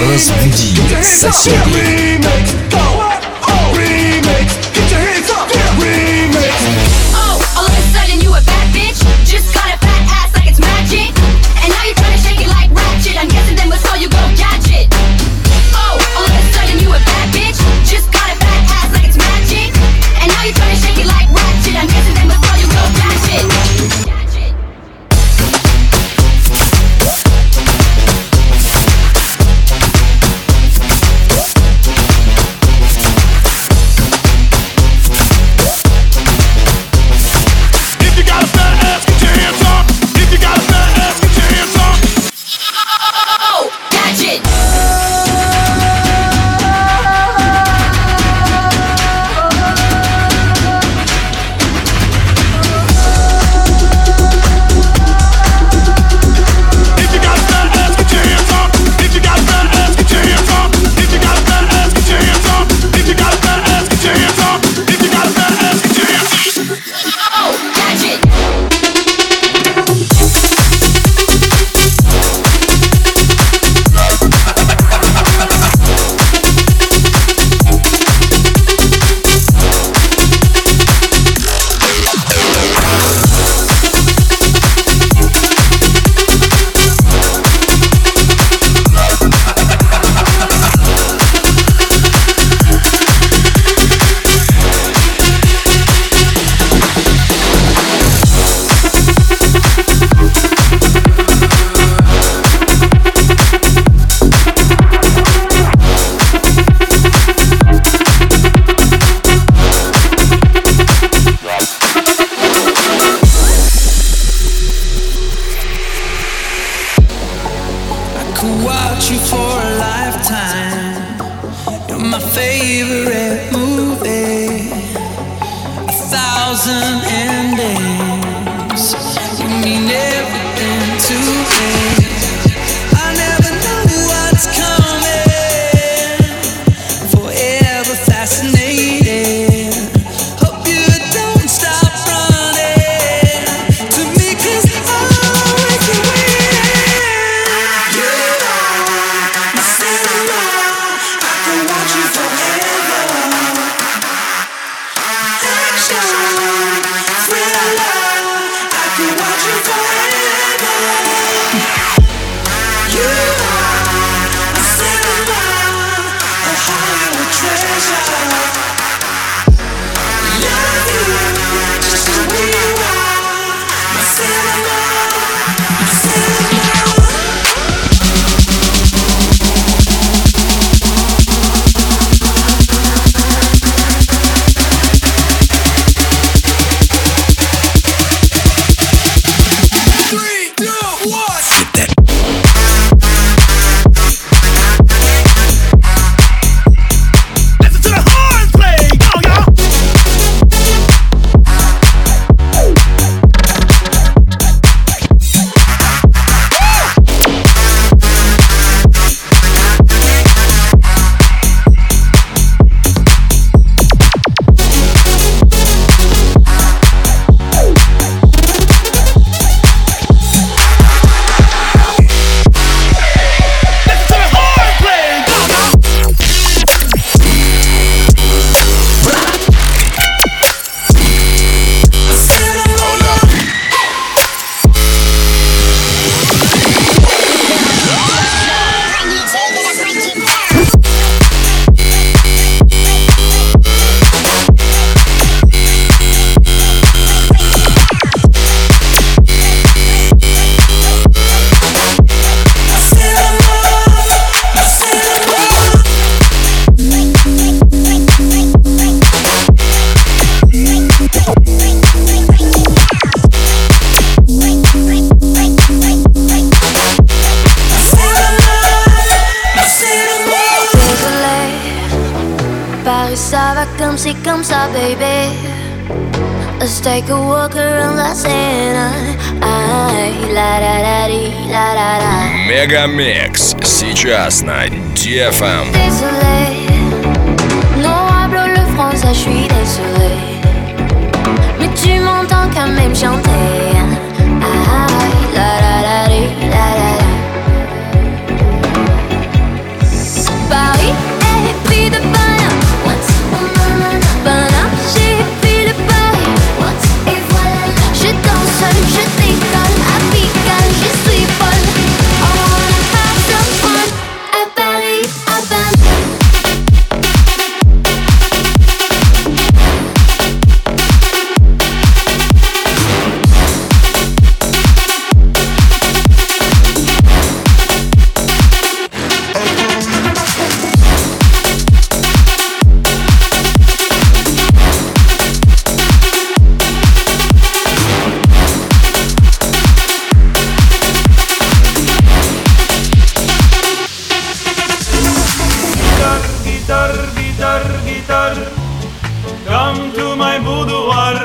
Carlos Vidi, Sessão. my favorite movie. A thousand endings. You mean everything to me. comme ci, comme ça, baby. Let's take a walk around la scène. Ay, la da da di, la da da. Мегамикс сейчас на DFM. Désolé, non hablo le français, je suis désolé. Mais tu m'entends quand même chanter. Come to my boudoir.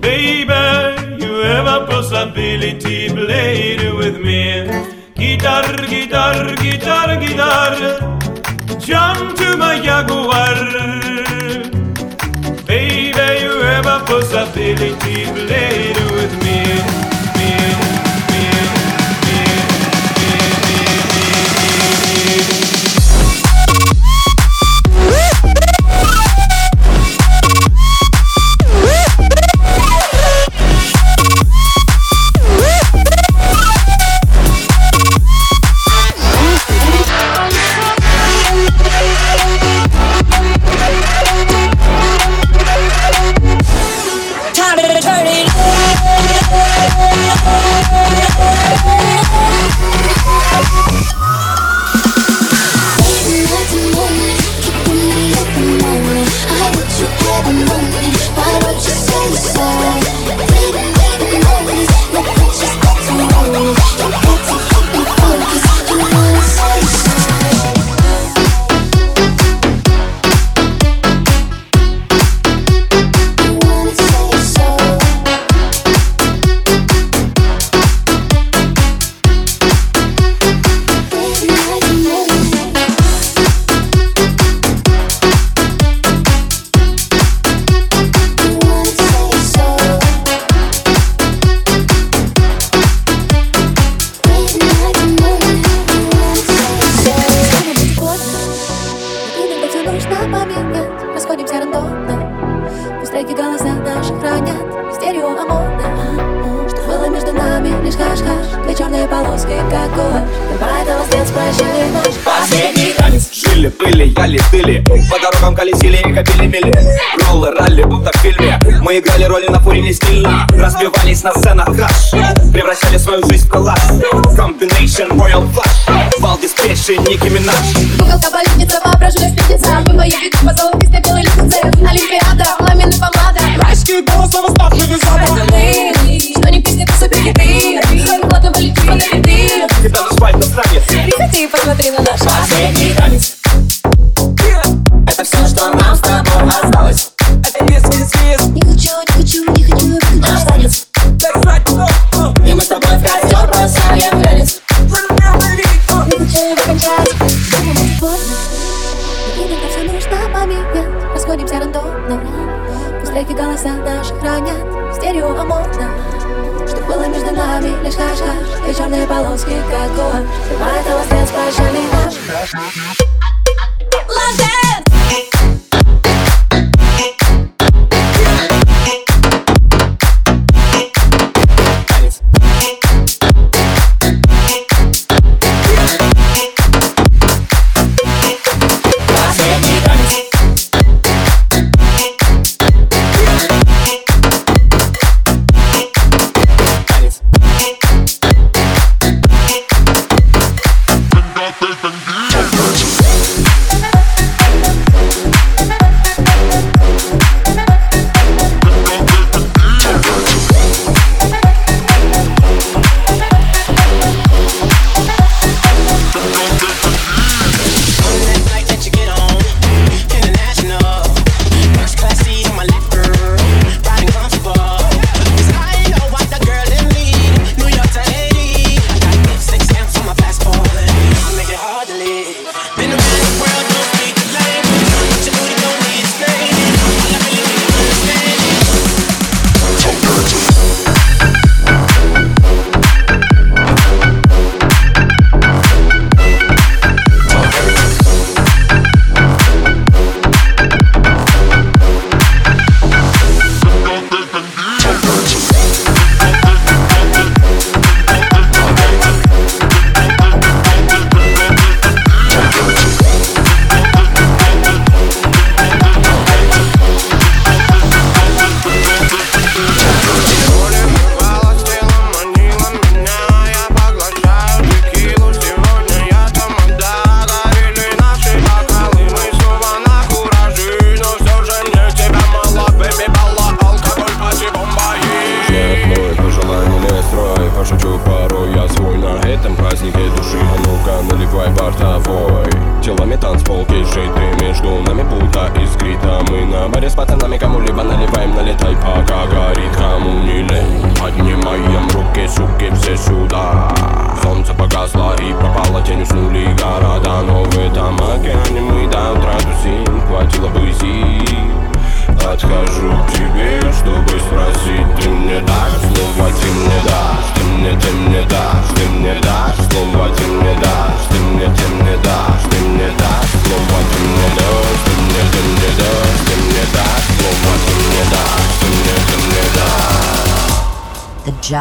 Baby, you have a possibility, play with me. Guitar, guitar, guitar, guitar. Jump to my jaguar. Baby, you have a possibility, play как гуашь Давай, толстец, прощай наш Последний танец. Жили, были, яли, тыли. По дорогам колесили и копили мили. Роллы, ралли, будто в фильме. Мы играли роли на фуре не стильно. Разбивались на сценах краш Превращали свою жизнь в коллаж. Combination Royal Flash. Вал диспетчи, Ники Минаж Куколка, балетница, воображуля, сплетница Мы мои виды по золотистой белой лестнице Олимпиада, И посмотри на наш Последний танец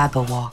Babawak.